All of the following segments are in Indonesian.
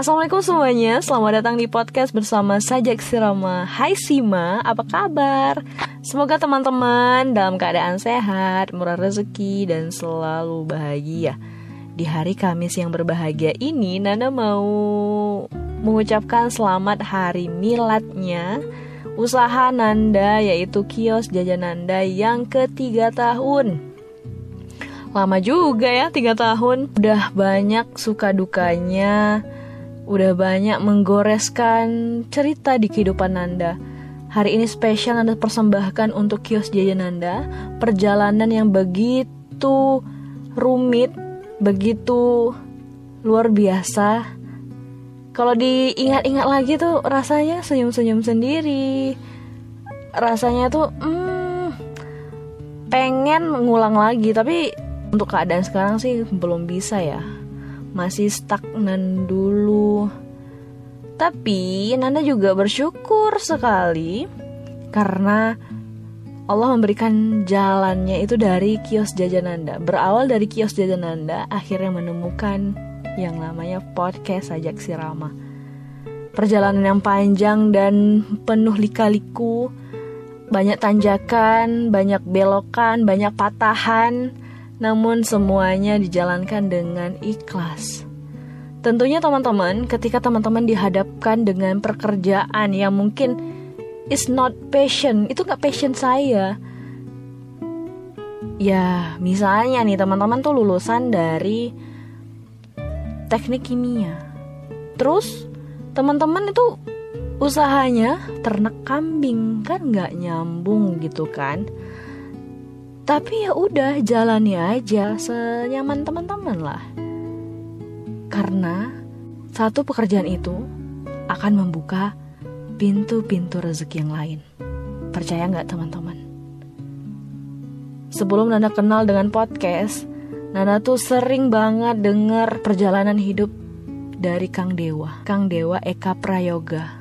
Assalamualaikum semuanya, selamat datang di podcast bersama Sajak Sirama. Hai Sima, apa kabar? Semoga teman-teman dalam keadaan sehat, murah rezeki, dan selalu bahagia. Di hari Kamis yang berbahagia ini, Nana mau mengucapkan selamat hari miladnya. Usaha Nanda yaitu kios jajan Nanda yang ketiga tahun. Lama juga ya tiga tahun. Udah banyak suka dukanya Udah banyak menggoreskan cerita di kehidupan Nanda. Hari ini spesial Nanda persembahkan untuk kios jajan Nanda. Perjalanan yang begitu rumit Begitu luar biasa. Kalau diingat-ingat lagi tuh rasanya senyum-senyum sendiri. Rasanya tuh hmm, pengen ngulang lagi. Tapi untuk keadaan sekarang sih belum bisa ya Masih stagnan dulu. Tapi Nanda juga bersyukur sekali Karena Allah memberikan jalannya itu dari kios jajan Nanda. Berawal dari kios jajan Nanda Akhirnya menemukan yang namanya podcast Sajak Sirama Perjalanan yang panjang dan penuh lika-liku Banyak tanjakan, banyak belokan, banyak patahan namun semuanya dijalankan dengan ikhlas. Tentunya teman-teman, ketika teman-teman dihadapkan dengan pekerjaan yang mungkin is not passion, itu gak passion saya. Ya, misalnya nih teman-teman tuh lulusan dari teknik kimia. Terus teman-teman itu usahanya ternak kambing kan gak nyambung gitu kan tapi ya udah jalani aja senyaman teman-teman lah. Karena satu pekerjaan itu akan membuka pintu-pintu rezeki yang lain. Percaya nggak teman-teman? Sebelum Nana kenal dengan podcast, Nana tuh sering banget denger perjalanan hidup dari Kang Dewa. Kang Dewa Eka Prayoga.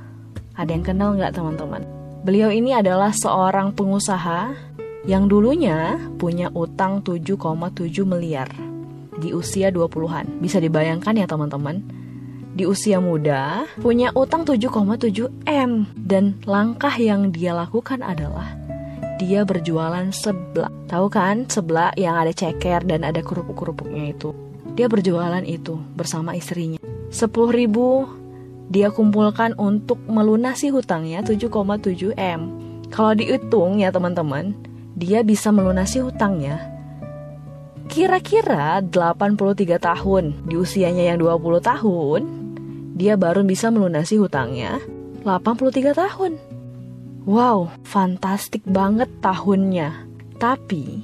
Ada yang kenal nggak teman-teman? Beliau ini adalah seorang pengusaha yang dulunya punya utang 7,7 miliar di usia 20-an. Bisa dibayangkan ya teman-teman? Di usia muda punya utang 7,7 M dan langkah yang dia lakukan adalah dia berjualan seblak. Tahu kan seblak yang ada ceker dan ada kerupuk-kerupuknya itu. Dia berjualan itu bersama istrinya. 10 ribu dia kumpulkan untuk melunasi hutangnya 7,7 M. Kalau dihitung ya teman-teman, dia bisa melunasi hutangnya. Kira-kira 83 tahun di usianya yang 20 tahun dia baru bisa melunasi hutangnya 83 tahun. Wow fantastik banget tahunnya. Tapi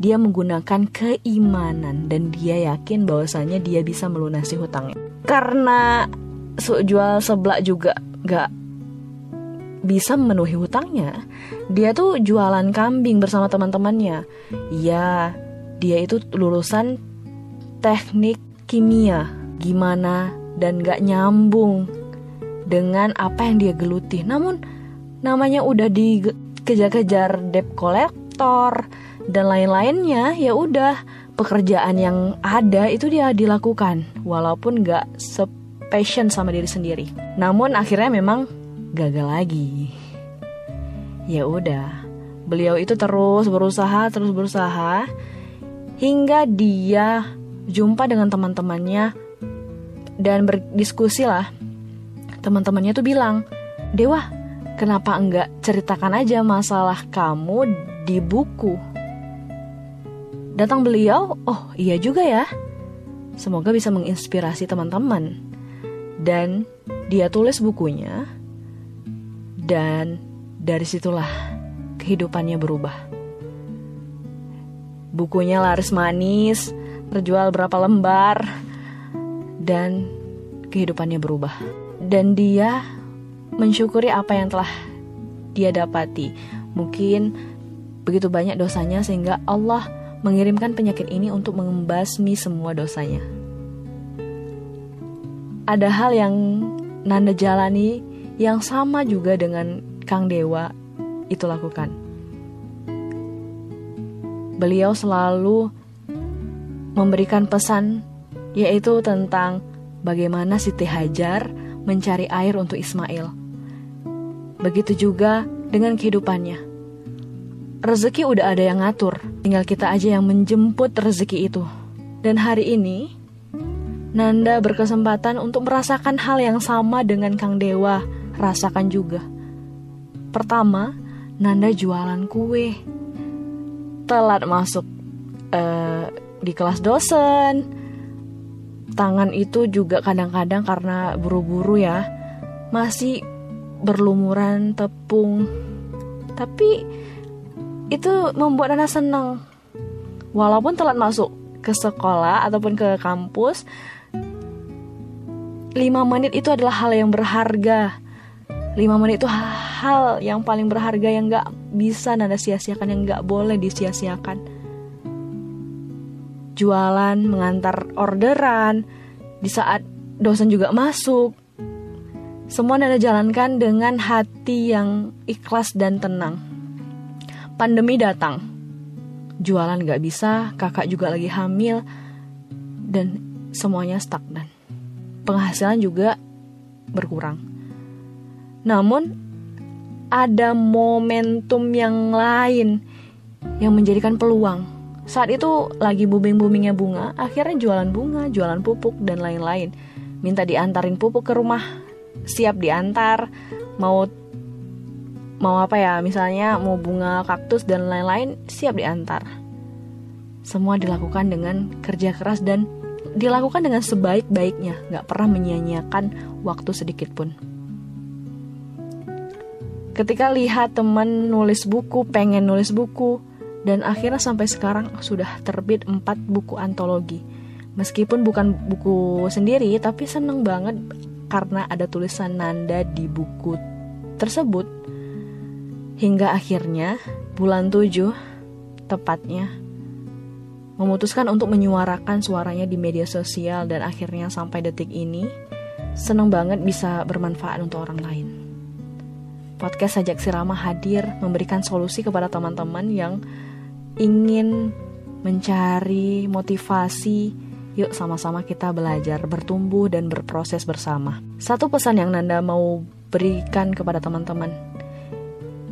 dia menggunakan keimanan dan dia yakin bahwasanya dia bisa melunasi hutangnya. Karena jual seblak juga gak bisa memenuhi hutangnya, dia tuh jualan kambing bersama teman-temannya. Ya, dia itu lulusan teknik kimia. Gimana dan gak nyambung dengan apa yang dia geluti. Namun namanya udah dikejar-kejar debt collector dan lain-lainnya, ya udah pekerjaan yang ada itu dia dilakukan walaupun gak passion sama diri sendiri. Namun akhirnya memang gagal lagi. Ya udah, beliau itu terus berusaha, terus berusaha hingga dia jumpa dengan teman-temannya dan berdiskusi lah. Teman-temannya tuh bilang, "Dewa, kenapa enggak ceritakan aja masalah kamu di buku?" Datang beliau, "Oh, iya juga ya." Semoga bisa menginspirasi teman-teman. Dan dia tulis bukunya dan dari situlah kehidupannya berubah. Bukunya laris manis, terjual berapa lembar, dan kehidupannya berubah. Dan dia mensyukuri apa yang telah dia dapati. Mungkin begitu banyak dosanya sehingga Allah mengirimkan penyakit ini untuk membasmi semua dosanya. Ada hal yang Nanda jalani yang sama juga dengan Kang Dewa itu lakukan. Beliau selalu memberikan pesan yaitu tentang bagaimana Siti Hajar mencari air untuk Ismail. Begitu juga dengan kehidupannya. Rezeki udah ada yang ngatur, tinggal kita aja yang menjemput rezeki itu. Dan hari ini, Nanda berkesempatan untuk merasakan hal yang sama dengan Kang Dewa rasakan juga. Pertama, Nanda jualan kue. Telat masuk uh, di kelas dosen, tangan itu juga kadang-kadang karena buru-buru ya masih berlumuran tepung tapi itu membuat Nana senang walaupun telat masuk ke sekolah ataupun ke kampus 5 menit itu adalah hal yang berharga 5 menit itu hal yang paling berharga yang gak bisa Nanda sia-siakan yang gak boleh disia-siakan jualan, mengantar orderan, di saat dosen juga masuk. Semua Nanda jalankan dengan hati yang ikhlas dan tenang. Pandemi datang. Jualan gak bisa, kakak juga lagi hamil, dan semuanya stagnan. Penghasilan juga berkurang. Namun, ada momentum yang lain yang menjadikan peluang saat itu lagi booming-boomingnya bunga, akhirnya jualan bunga, jualan pupuk, dan lain-lain. Minta diantarin pupuk ke rumah, siap diantar, mau mau apa ya, misalnya mau bunga kaktus dan lain-lain, siap diantar. Semua dilakukan dengan kerja keras dan dilakukan dengan sebaik-baiknya, gak pernah menyia-nyiakan waktu sedikit pun. Ketika lihat teman nulis buku, pengen nulis buku, dan akhirnya sampai sekarang sudah terbit 4 buku antologi. Meskipun bukan buku sendiri, tapi seneng banget karena ada tulisan Nanda di buku tersebut. Hingga akhirnya bulan 7 tepatnya memutuskan untuk menyuarakan suaranya di media sosial dan akhirnya sampai detik ini seneng banget bisa bermanfaat untuk orang lain. Podcast Sajak Sirama hadir memberikan solusi kepada teman-teman yang ingin mencari motivasi, yuk sama-sama kita belajar, bertumbuh dan berproses bersama. Satu pesan yang Nanda mau berikan kepada teman-teman.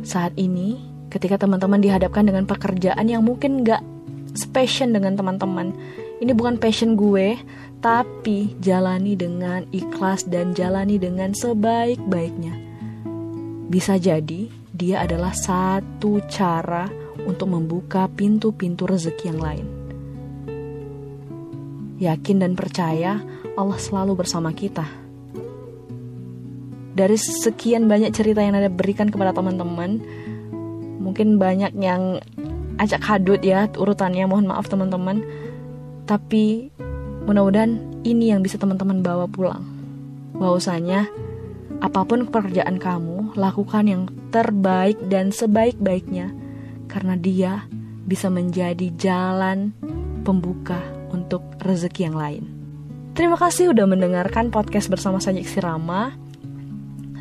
Saat ini, ketika teman-teman dihadapkan dengan pekerjaan yang mungkin gak passion dengan teman-teman, ini bukan passion gue, tapi jalani dengan ikhlas dan jalani dengan sebaik-baiknya. Bisa jadi dia adalah satu cara untuk membuka pintu-pintu rezeki yang lain. Yakin dan percaya Allah selalu bersama kita. Dari sekian banyak cerita yang ada berikan kepada teman-teman, mungkin banyak yang acak hadut ya urutannya, mohon maaf teman-teman. Tapi mudah-mudahan ini yang bisa teman-teman bawa pulang. Bahwasanya apa pun pekerjaan kamu, lakukan yang terbaik dan sebaik-baiknya karena dia bisa menjadi jalan pembuka untuk rezeki yang lain. Terima kasih udah mendengarkan podcast bersama Sajik Sirama.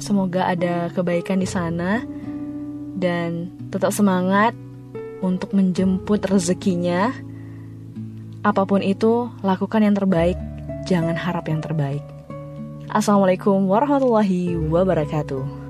Semoga ada kebaikan di sana dan tetap semangat untuk menjemput rezekinya. Apa pun itu, lakukan yang terbaik, jangan harap yang terbaik. Assalamualaikum warahmatullahi wabarakatuh.